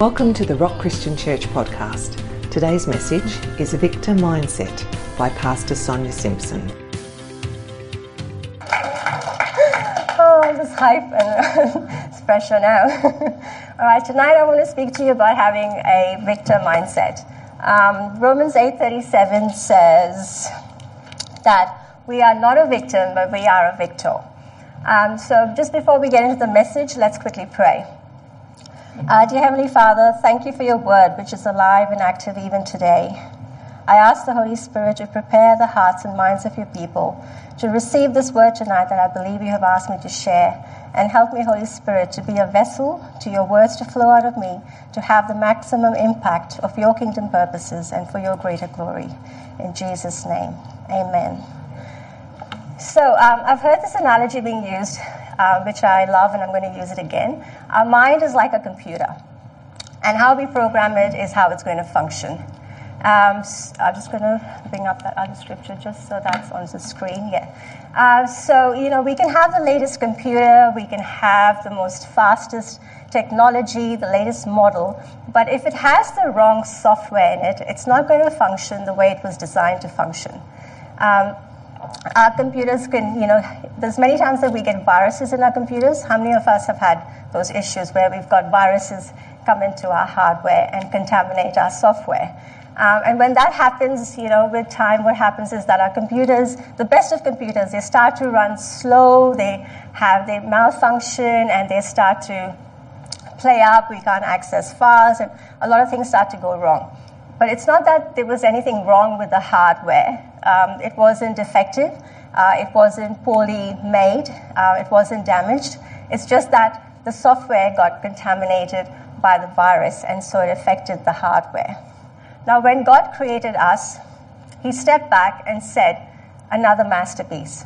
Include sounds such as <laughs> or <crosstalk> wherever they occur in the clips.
Welcome to the Rock Christian Church podcast. Today's message is a Victor Mindset by Pastor Sonia Simpson. Oh, I'm just hype and <laughs> it's now. <laughs> All right, tonight I want to speak to you about having a victor mindset. Um, Romans 8:37 says that we are not a victim, but we are a victor. Um, so, just before we get into the message, let's quickly pray. Uh, dear Heavenly Father, thank you for your word, which is alive and active even today. I ask the Holy Spirit to prepare the hearts and minds of your people to receive this word tonight that I believe you have asked me to share. And help me, Holy Spirit, to be a vessel to your words to flow out of me, to have the maximum impact of your kingdom purposes and for your greater glory. In Jesus' name, amen. So, um, I've heard this analogy being used uh, which I love and I'm going to use it again. Our mind is like a computer, and how we program it is how it's going to function. Um, so I'm just going to bring up that other scripture just so that's on the screen. Yeah. Uh, so, you know, we can have the latest computer, we can have the most fastest technology, the latest model, but if it has the wrong software in it, it's not going to function the way it was designed to function. Um, our computers can, you know, there's many times that we get viruses in our computers. How many of us have had those issues where we've got viruses come into our hardware and contaminate our software? Um, and when that happens, you know, with time, what happens is that our computers, the best of computers, they start to run slow, they have, they malfunction, and they start to play up, we can't access files, and a lot of things start to go wrong. But it's not that there was anything wrong with the hardware. Um, it wasn't defective. Uh, it wasn't poorly made. Uh, it wasn't damaged. It's just that the software got contaminated by the virus, and so it affected the hardware. Now, when God created us, He stepped back and said, Another masterpiece.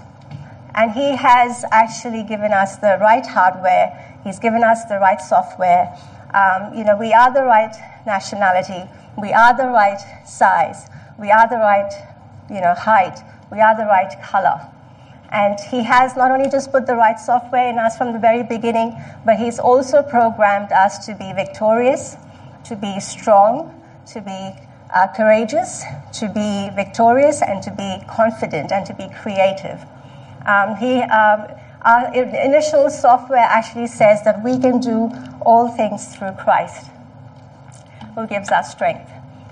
And He has actually given us the right hardware, He's given us the right software. Um, you know, we are the right nationality, we are the right size, we are the right you know, height, we are the right color. And he has not only just put the right software in us from the very beginning, but he's also programmed us to be victorious, to be strong, to be uh, courageous, to be victorious, and to be confident and to be creative. Um, he, um, our initial software actually says that we can do all things through Christ, who gives us strength,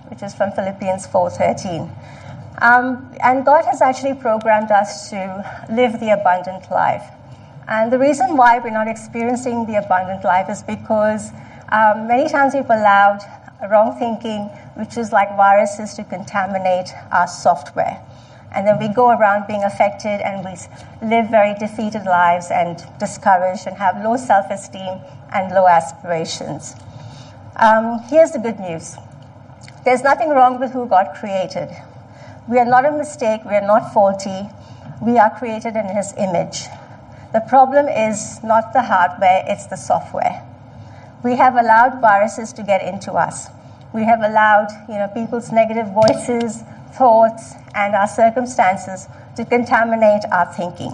which is from Philippians 4:13. Um, and God has actually programmed us to live the abundant life. And the reason why we're not experiencing the abundant life is because um, many times we've allowed wrong thinking, which is like viruses, to contaminate our software. And then we go around being affected and we live very defeated lives and discouraged and have low self esteem and low aspirations. Um, here's the good news there's nothing wrong with who God created. We are not a mistake, we are not faulty, we are created in His image. The problem is not the hardware, it's the software. We have allowed viruses to get into us. We have allowed you know, people's negative voices, thoughts, and our circumstances to contaminate our thinking.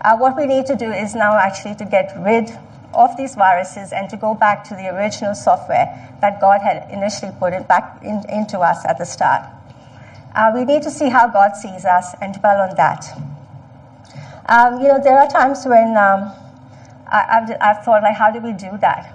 Uh, what we need to do is now actually to get rid of these viruses and to go back to the original software that God had initially put it back in, into us at the start. Uh, we need to see how God sees us and dwell on that. Um, you know, there are times when um, I, have I've thought, like, how do we do that?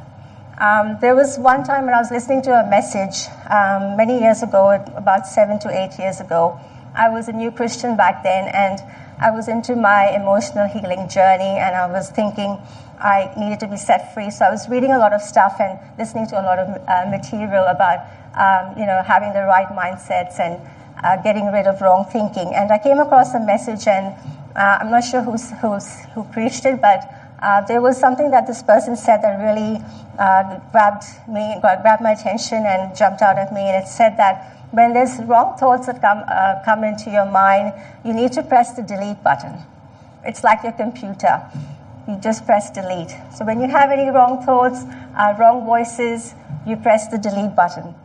Um, there was one time when I was listening to a message um, many years ago, about seven to eight years ago. I was a new Christian back then, and I was into my emotional healing journey, and I was thinking I needed to be set free. So I was reading a lot of stuff and listening to a lot of uh, material about, um, you know, having the right mindsets and uh, getting rid of wrong thinking. And I came across a message, and uh, I'm not sure who's, who's, who preached it, but uh, there was something that this person said that really uh, grabbed me, grabbed my attention, and jumped out at me. And it said that when there's wrong thoughts that come, uh, come into your mind, you need to press the delete button. It's like your computer. You just press delete. So when you have any wrong thoughts, uh, wrong voices, you press the delete button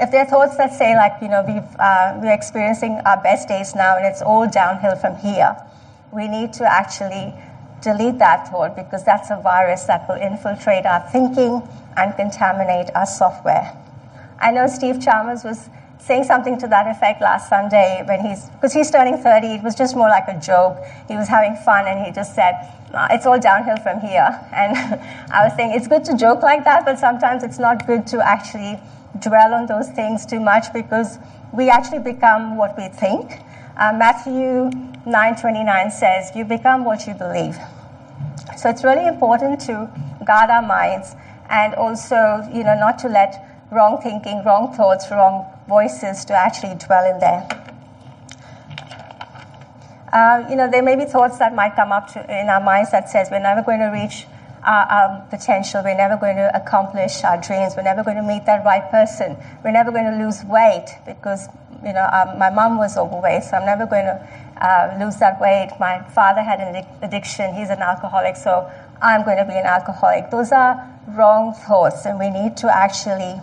if there are thoughts that say like you know we've uh, we're experiencing our best days now and it's all downhill from here we need to actually delete that thought because that's a virus that will infiltrate our thinking and contaminate our software. I know Steve Chalmers was saying something to that effect last Sunday when he's, because he's turning 30, it was just more like a joke. He was having fun and he just said, uh, it's all downhill from here. And <laughs> I was saying, it's good to joke like that, but sometimes it's not good to actually dwell on those things too much because we actually become what we think. Uh, Matthew 9:29 says, "You become what you believe." So it's really important to guard our minds and also, you know, not to let wrong thinking, wrong thoughts, wrong voices to actually dwell in there. Uh, you know, there may be thoughts that might come up to, in our minds that says we're never going to reach our, our, potential, we're never going to accomplish our dreams, we're never going to meet that right person, we're never going to lose weight because, you know, um, my mom was overweight, so I'm never going to uh, lose that weight. My father had an addiction, he's an alcoholic, so I'm going to be an alcoholic. Those are wrong thoughts, and we need to actually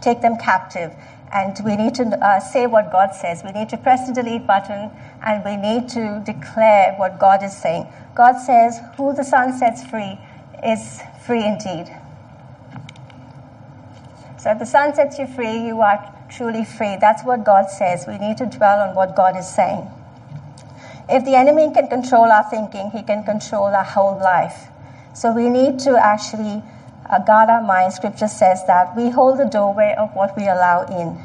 take them captive and we need to uh, say what God says. We need to press the delete button and we need to declare what God is saying. God says, Who the Son sets free is free indeed. So if the Son sets you free, you are truly free. That's what God says. We need to dwell on what God is saying. If the enemy can control our thinking, he can control our whole life. So we need to actually guard our mind, scripture says that we hold the doorway of what we allow in.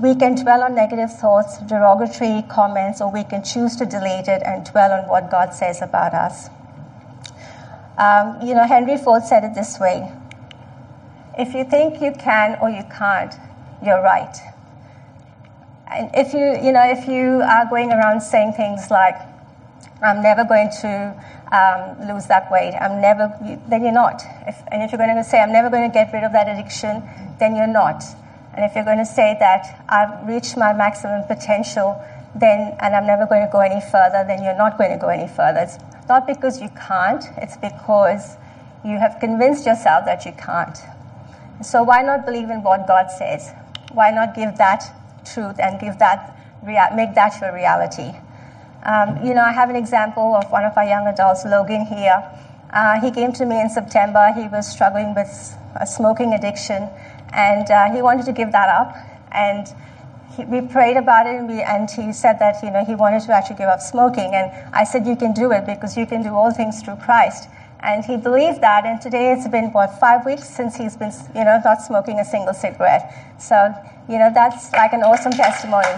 We can dwell on negative thoughts, derogatory comments, or we can choose to delete it and dwell on what God says about us. Um, you know, Henry Ford said it this way If you think you can or you can't, you're right. And if you, you know, if you are going around saying things like, I'm never going to um, lose that weight. I'm never, then you're not. If, and if you're going to say, I'm never going to get rid of that addiction, then you're not. And if you're going to say that I've reached my maximum potential, then, and I'm never going to go any further, then you're not going to go any further. It's not because you can't, it's because you have convinced yourself that you can't. So why not believe in what God says? Why not give that truth and give that, make that your reality? Um, you know, I have an example of one of our young adults, Logan, here. Uh, he came to me in September. He was struggling with a smoking addiction, and uh, he wanted to give that up. And he, we prayed about it, and, we, and he said that you know he wanted to actually give up smoking. And I said, "You can do it because you can do all things through Christ." And he believed that. And today it's been what five weeks since he's been you know not smoking a single cigarette. So you know that's like an awesome testimony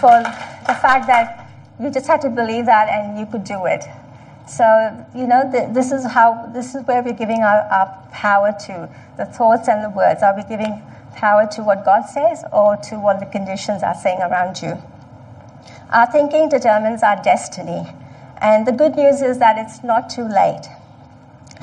for the fact that you just had to believe that and you could do it. So, you know, th- this is how, this is where we're giving our, our power to the thoughts and the words. Are we giving power to what God says or to what the conditions are saying around you? Our thinking determines our destiny. And the good news is that it's not too late.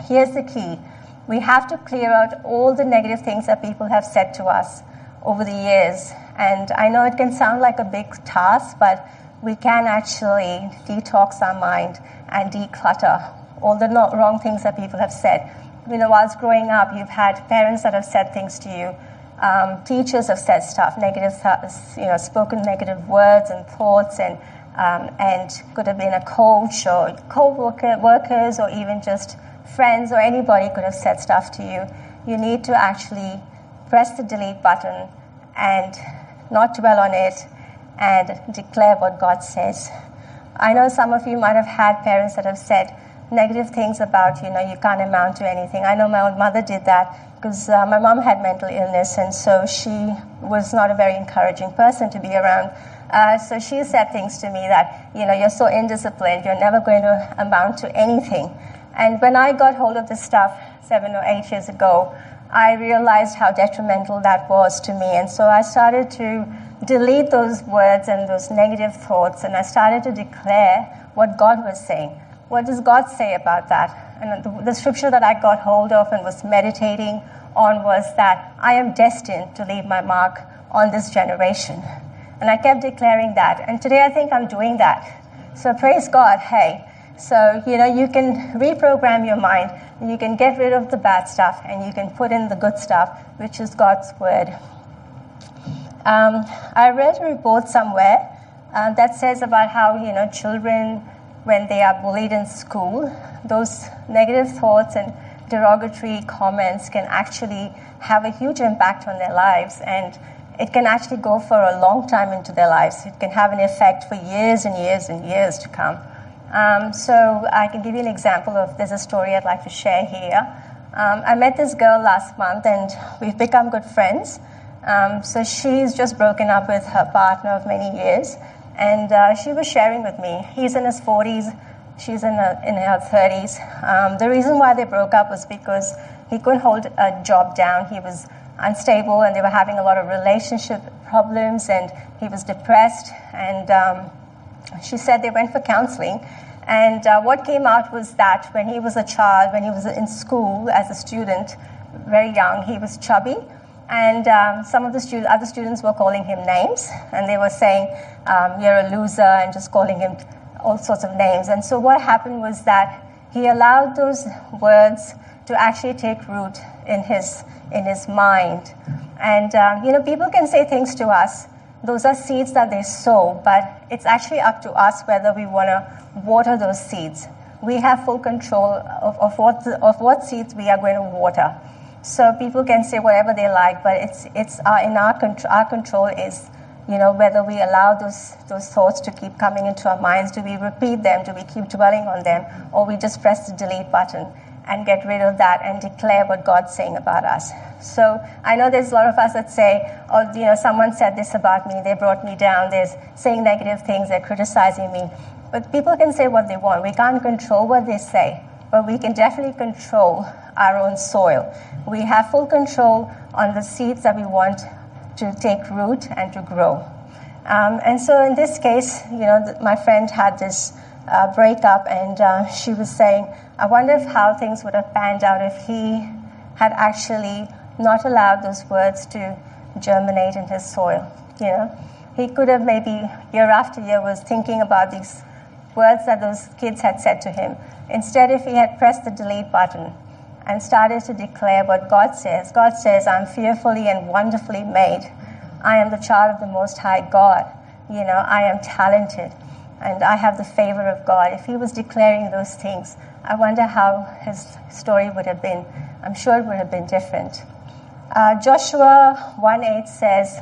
Here's the key we have to clear out all the negative things that people have said to us over the years. And I know it can sound like a big task, but we can actually detox our mind and declutter all the not wrong things that people have said. You know, whilst growing up, you've had parents that have said things to you. Um, teachers have said stuff, negative, you know, spoken negative words and thoughts, and um, and could have been a coach or co-worker, workers, or even just friends or anybody could have said stuff to you. You need to actually press the delete button and not dwell on it and declare what God says. I know some of you might have had parents that have said negative things about you know you can't amount to anything. I know my own mother did that because uh, my mom had mental illness and so she was not a very encouraging person to be around. Uh, so she said things to me that you know you're so indisciplined, you're never going to amount to anything. And when I got hold of this stuff seven or eight years ago, I realized how detrimental that was to me, and so I started to delete those words and those negative thoughts, and I started to declare what God was saying. What does God say about that? And the, the scripture that I got hold of and was meditating on was that I am destined to leave my mark on this generation. And I kept declaring that. And today I think I'm doing that. So praise God, hey. So, you know, you can reprogram your mind, you can get rid of the bad stuff, and you can put in the good stuff, which is God's word. Um, I read a report somewhere uh, that says about how you know children when they are bullied in school, those negative thoughts and derogatory comments can actually have a huge impact on their lives and it can actually go for a long time into their lives. It can have an effect for years and years and years to come. Um, so I can give you an example of there's a story I'd like to share here. Um, I met this girl last month and we've become good friends. Um, so she's just broken up with her partner of many years and uh, she was sharing with me. He's in his 40s, she's in, a, in her 30s. Um, the reason why they broke up was because he couldn't hold a job down. He was unstable and they were having a lot of relationship problems and he was depressed. And um, she said they went for counseling. And uh, what came out was that when he was a child, when he was in school as a student, very young, he was chubby. And um, some of the stu- other students were calling him names, and they were saying, um, You're a loser, and just calling him all sorts of names. And so, what happened was that he allowed those words to actually take root in his, in his mind. And, um, you know, people can say things to us. Those are seeds that they sow, but it's actually up to us whether we want to water those seeds. We have full control of, of, what, of what seeds we are going to water. So people can say whatever they like, but it's, it's our, in our, control, our control is you know, whether we allow those, those thoughts to keep coming into our minds, do we repeat them, do we keep dwelling on them, or we just press the delete button and get rid of that and declare what God's saying about us. So I know there's a lot of us that say, oh, you know, someone said this about me, they brought me down, they're saying negative things, they're criticizing me. But people can say what they want. We can't control what they say, but we can definitely control our own soil. We have full control on the seeds that we want to take root and to grow. Um, and so in this case, you know, my friend had this uh, breakup, and uh, she was saying, I wonder if how things would have panned out if he had actually not allowed those words to germinate in his soil. You know, he could have maybe year after year was thinking about these words that those kids had said to him. Instead, if he had pressed the delete button and started to declare what God says, God says, I'm fearfully and wonderfully made. I am the child of the Most High God. You know, I am talented and I have the favor of God. If he was declaring those things, I wonder how his story would have been. I'm sure it would have been different. Uh, Joshua 1 8 says,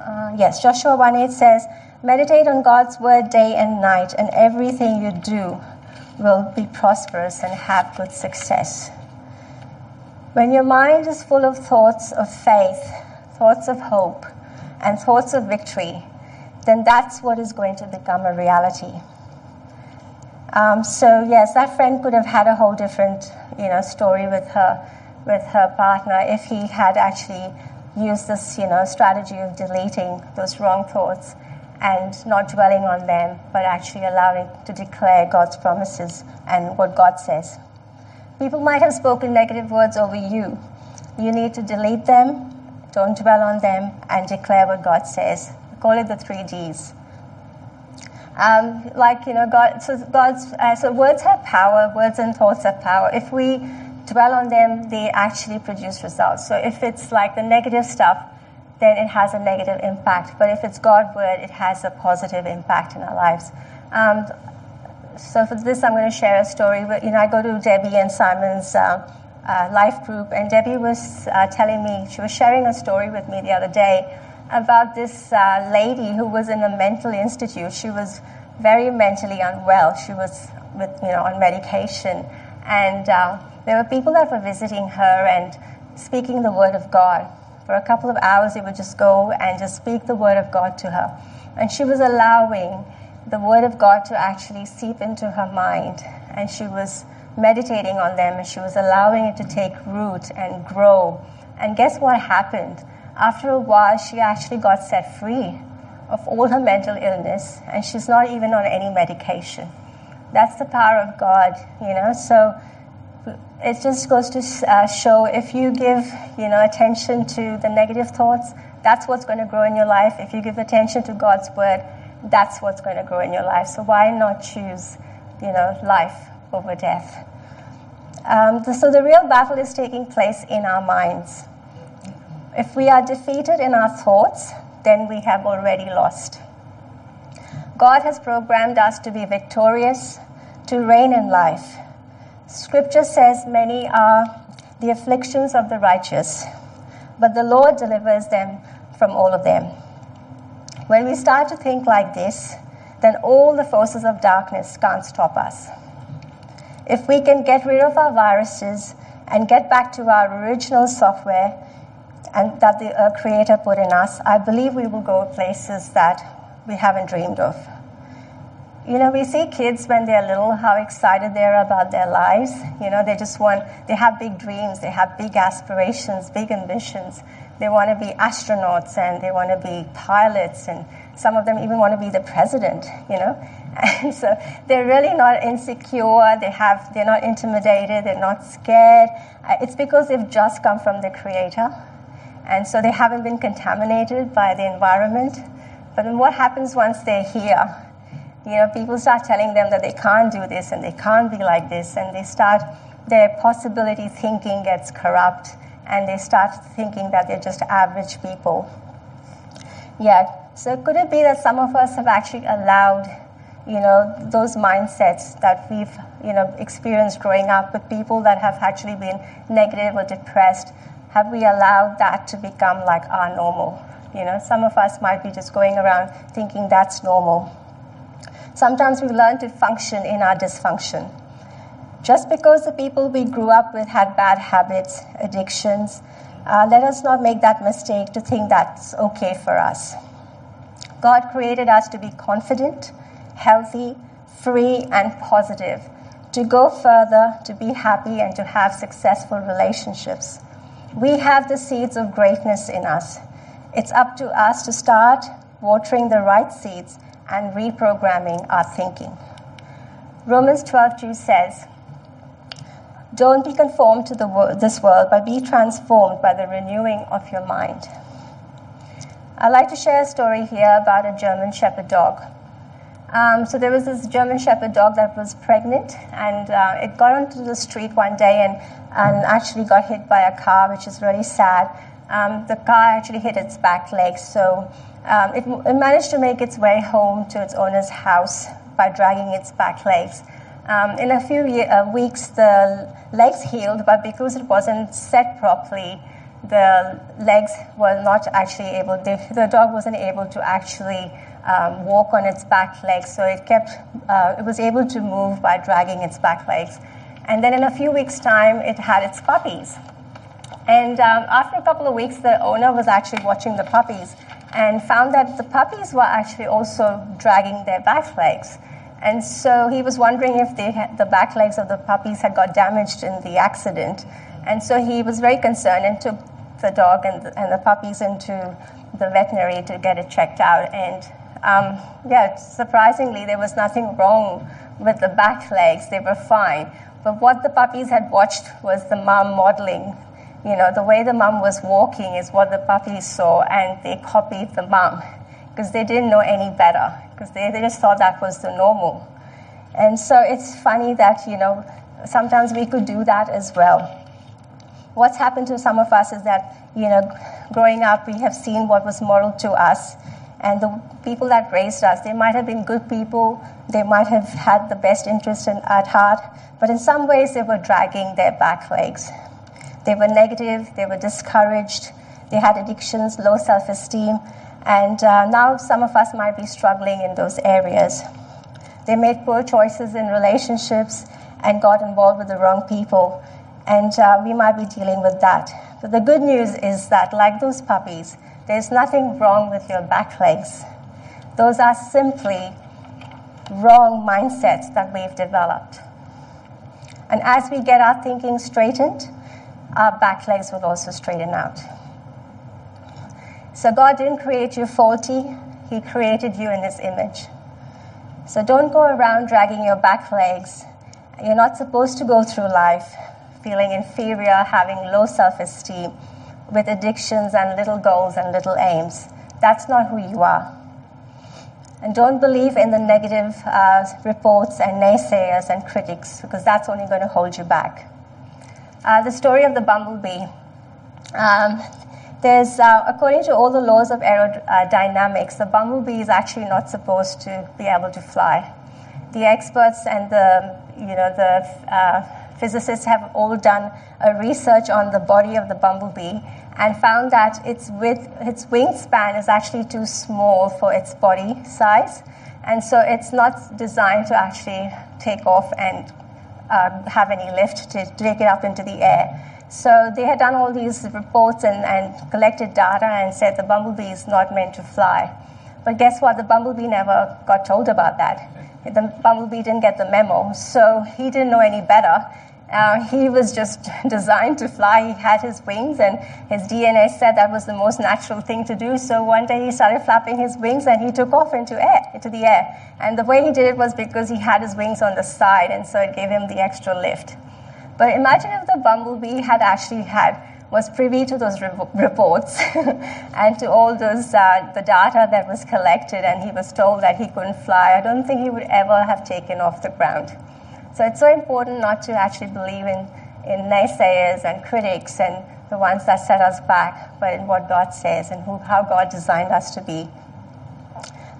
uh, yes, Joshua 1 8 says, Meditate on God's word day and night, and everything you do will be prosperous and have good success. When your mind is full of thoughts of faith, thoughts of hope, and thoughts of victory, then that's what is going to become a reality. Um, so yes, that friend could have had a whole different, you know, story with her, with her partner if he had actually used this, you know, strategy of deleting those wrong thoughts and not dwelling on them, but actually allowing to declare God's promises and what God says. People might have spoken negative words over you. You need to delete them don't dwell on them, and declare what God says. Call it the three Ds. Um, like you know, God. So God's uh, so words have power. Words and thoughts have power. If we dwell on them, they actually produce results. So if it's like the negative stuff, then it has a negative impact. But if it's God's word, it has a positive impact in our lives. Um, so for this, I'm going to share a story. You know, I go to Debbie and Simon's. Uh, uh, life group, and Debbie was uh, telling me, she was sharing a story with me the other day about this uh, lady who was in a mental institute. She was very mentally unwell. She was with, you know, on medication, and uh, there were people that were visiting her and speaking the word of God. For a couple of hours, they would just go and just speak the word of God to her, and she was allowing the word of God to actually seep into her mind, and she was meditating on them and she was allowing it to take root and grow. And guess what happened? After a while, she actually got set free of all her mental illness and she's not even on any medication. That's the power of God, you know. So it just goes to uh, show if you give, you know, attention to the negative thoughts, that's what's going to grow in your life. If you give attention to God's word, that's what's going to grow in your life. So why not choose, you know, life over death. Um, the, so the real battle is taking place in our minds. If we are defeated in our thoughts, then we have already lost. God has programmed us to be victorious, to reign in life. Scripture says many are the afflictions of the righteous, but the Lord delivers them from all of them. When we start to think like this, then all the forces of darkness can't stop us. If we can get rid of our viruses and get back to our original software and that the uh, creator put in us, I believe we will go places that we haven't dreamed of. You know, we see kids when they're little, how excited they are about their lives. You know, they just want, they have big dreams, they have big aspirations, big ambitions. They want to be astronauts and they want to be pilots, and some of them even want to be the president, you know. And <laughs> so they're really not insecure, they have, they're not intimidated, they're not scared. Uh, it's because they've just come from the Creator. And so they haven't been contaminated by the environment. But then what happens once they're here? You know, people start telling them that they can't do this and they can't be like this, and they start, their possibility thinking gets corrupt, and they start thinking that they're just average people. Yeah, so could it be that some of us have actually allowed, you know, those mindsets that we've, you know, experienced growing up with people that have actually been negative or depressed? Have we allowed that to become like our normal? You know, some of us might be just going around thinking that's normal. Sometimes we learn to function in our dysfunction. Just because the people we grew up with had bad habits, addictions, uh, let us not make that mistake to think that's okay for us. God created us to be confident, healthy, free, and positive, to go further, to be happy, and to have successful relationships. We have the seeds of greatness in us. It's up to us to start watering the right seeds and reprogramming our thinking. Romans 12:2 says, "Don't be conformed to the, this world, but be transformed by the renewing of your mind." I'd like to share a story here about a German Shepherd dog. Um, so there was this German Shepherd dog that was pregnant, and uh, it got onto the street one day and, and actually got hit by a car, which is really sad. Um, the car actually hit its back legs, so um, it, it, managed to make its way home to its owner's house by dragging its back legs. Um, in a few ye- uh, weeks, the legs healed, but because it wasn't set properly, the legs were not actually able, the dog wasn't able to actually um, walk on its back legs, so it kept, uh, it was able to move by dragging its back legs. And then in a few weeks' time, it had its puppies. And um, after a couple of weeks, the owner was actually watching the puppies and found that the puppies were actually also dragging their back legs. And so he was wondering if had, the back legs of the puppies had got damaged in the accident. And so he was very concerned and took the dog and the, and the puppies into the veterinary to get it checked out. And um, yeah, surprisingly, there was nothing wrong with the back legs, they were fine. But what the puppies had watched was the mom modeling you know, the way the mom was walking is what the puppies saw, and they copied the mom because they didn't know any better because they, they just thought that was the normal. And so it's funny that, you know, sometimes we could do that as well. What's happened to some of us is that, you know, growing up, we have seen what was modeled to us. And the people that raised us, they might have been good people, they might have had the best interest in, at heart, but in some ways they were dragging their back legs. They were negative, they were discouraged, they had addictions, low self esteem, and uh, now some of us might be struggling in those areas. They made poor choices in relationships and got involved with the wrong people, and uh, we might be dealing with that. But the good news is that, like those puppies, there's nothing wrong with your back legs. Those are simply wrong mindsets that we've developed. And as we get our thinking straightened, our back legs will also straighten out. So God didn't create you faulty, He created you in His image. So don't go around dragging your back legs. You're not supposed to go through life feeling inferior, having low self esteem, with addictions and little goals and little aims. That's not who you are. And don't believe in the negative uh, reports and naysayers and critics because that's only going to hold you back. Uh, the story of the bumblebee. Um, there's, uh, according to all the laws of aerodynamics, the bumblebee is actually not supposed to be able to fly. The experts and the, you know, the uh, physicists have all done a research on the body of the bumblebee and found that its, width, its wingspan is actually too small for its body size. And so it's not designed to actually take off and um, have any lift to take it up into the air. So they had done all these reports and, and collected data and said the bumblebee is not meant to fly. But guess what? The bumblebee never got told about that. The bumblebee didn't get the memo, so he didn't know any better. Uh, he was just <laughs> designed to fly. He had his wings, and his DNA said that was the most natural thing to do. So one day he started flapping his wings, and he took off into air, into the air. And the way he did it was because he had his wings on the side, and so it gave him the extra lift. But imagine if the bumblebee had actually had was privy to those re- reports <laughs> and to all those uh, the data that was collected, and he was told that he couldn't fly. I don't think he would ever have taken off the ground. So it's so important not to actually believe in, in naysayers and critics and the ones that set us back, but in what God says and who, how God designed us to be.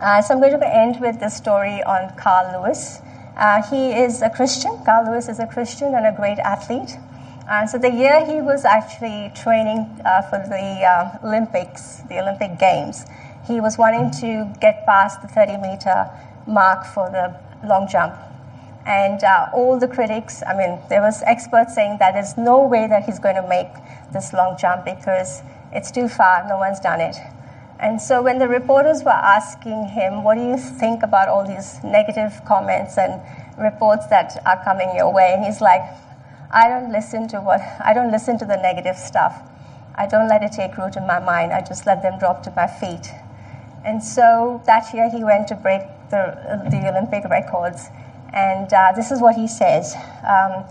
Uh, so I'm going to end with the story on Carl Lewis. Uh, he is a Christian. Carl Lewis is a Christian and a great athlete. Uh, so the year he was actually training uh, for the uh, Olympics, the Olympic Games, he was wanting to get past the 30 meter mark for the long jump. And uh, all the critics, I mean, there was experts saying that there's no way that he's going to make this long jump because it's too far, no one's done it. And so when the reporters were asking him, what do you think about all these negative comments and reports that are coming your way? And he's like, I don't listen to what I don't listen to the negative stuff. I don't let it take root in my mind. I just let them drop to my feet. And so that year he went to break the, the Olympic records. And uh, this is what he says. Um,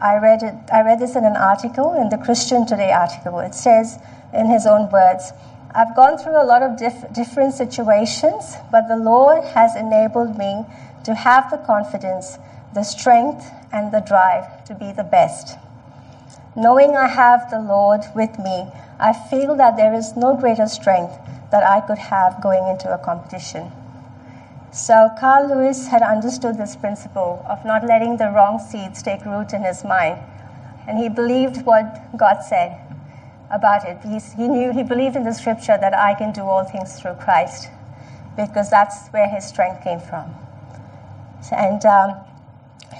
I read it. I read this in an article in the Christian Today article. It says, in his own words, I've gone through a lot of diff- different situations, but the Lord has enabled me to have the confidence, the strength, and the drive to be the best. Knowing I have the Lord with me, I feel that there is no greater strength that I could have going into a competition. So, Carl Lewis had understood this principle of not letting the wrong seeds take root in his mind. And he believed what God said about it. He knew, he believed in the scripture that I can do all things through Christ because that's where his strength came from. And um,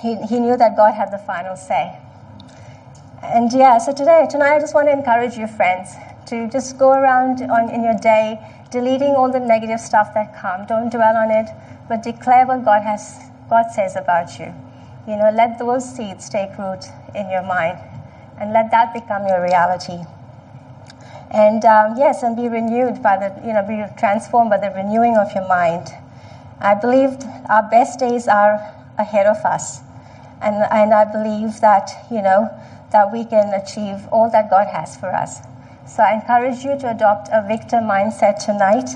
he, he knew that God had the final say. And yeah, so today, tonight I just want to encourage you, friends, to just go around on, in your day, deleting all the negative stuff that come. Don't dwell on it, but declare what God has, God says about you. You know, let those seeds take root in your mind, and let that become your reality. And um, yes, and be renewed by the, you know, be transformed by the renewing of your mind. I believe our best days are ahead of us. And, and I believe that, you know, that we can achieve all that God has for us. So I encourage you to adopt a victor mindset tonight.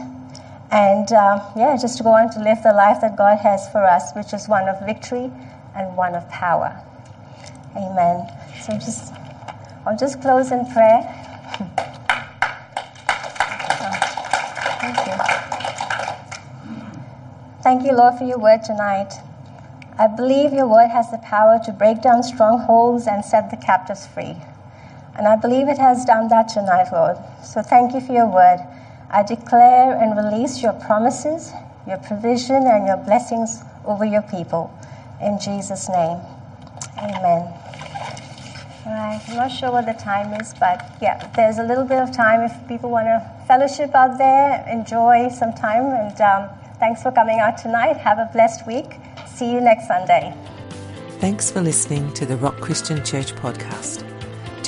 And uh, yeah, just to go on to live the life that God has for us, which is one of victory and one of power. Amen. So just, I'll just close in prayer. Thank you. Thank you, Lord, for your word tonight. I believe your word has the power to break down strongholds and set the captives free. And I believe it has done that tonight, Lord. So thank you for your word. I declare and release your promises, your provision, and your blessings over your people. In Jesus' name, amen. All right, I'm not sure what the time is, but yeah, there's a little bit of time if people want to fellowship out there, enjoy some time, and um, thanks for coming out tonight. Have a blessed week. See you next Sunday. Thanks for listening to the Rock Christian Church podcast.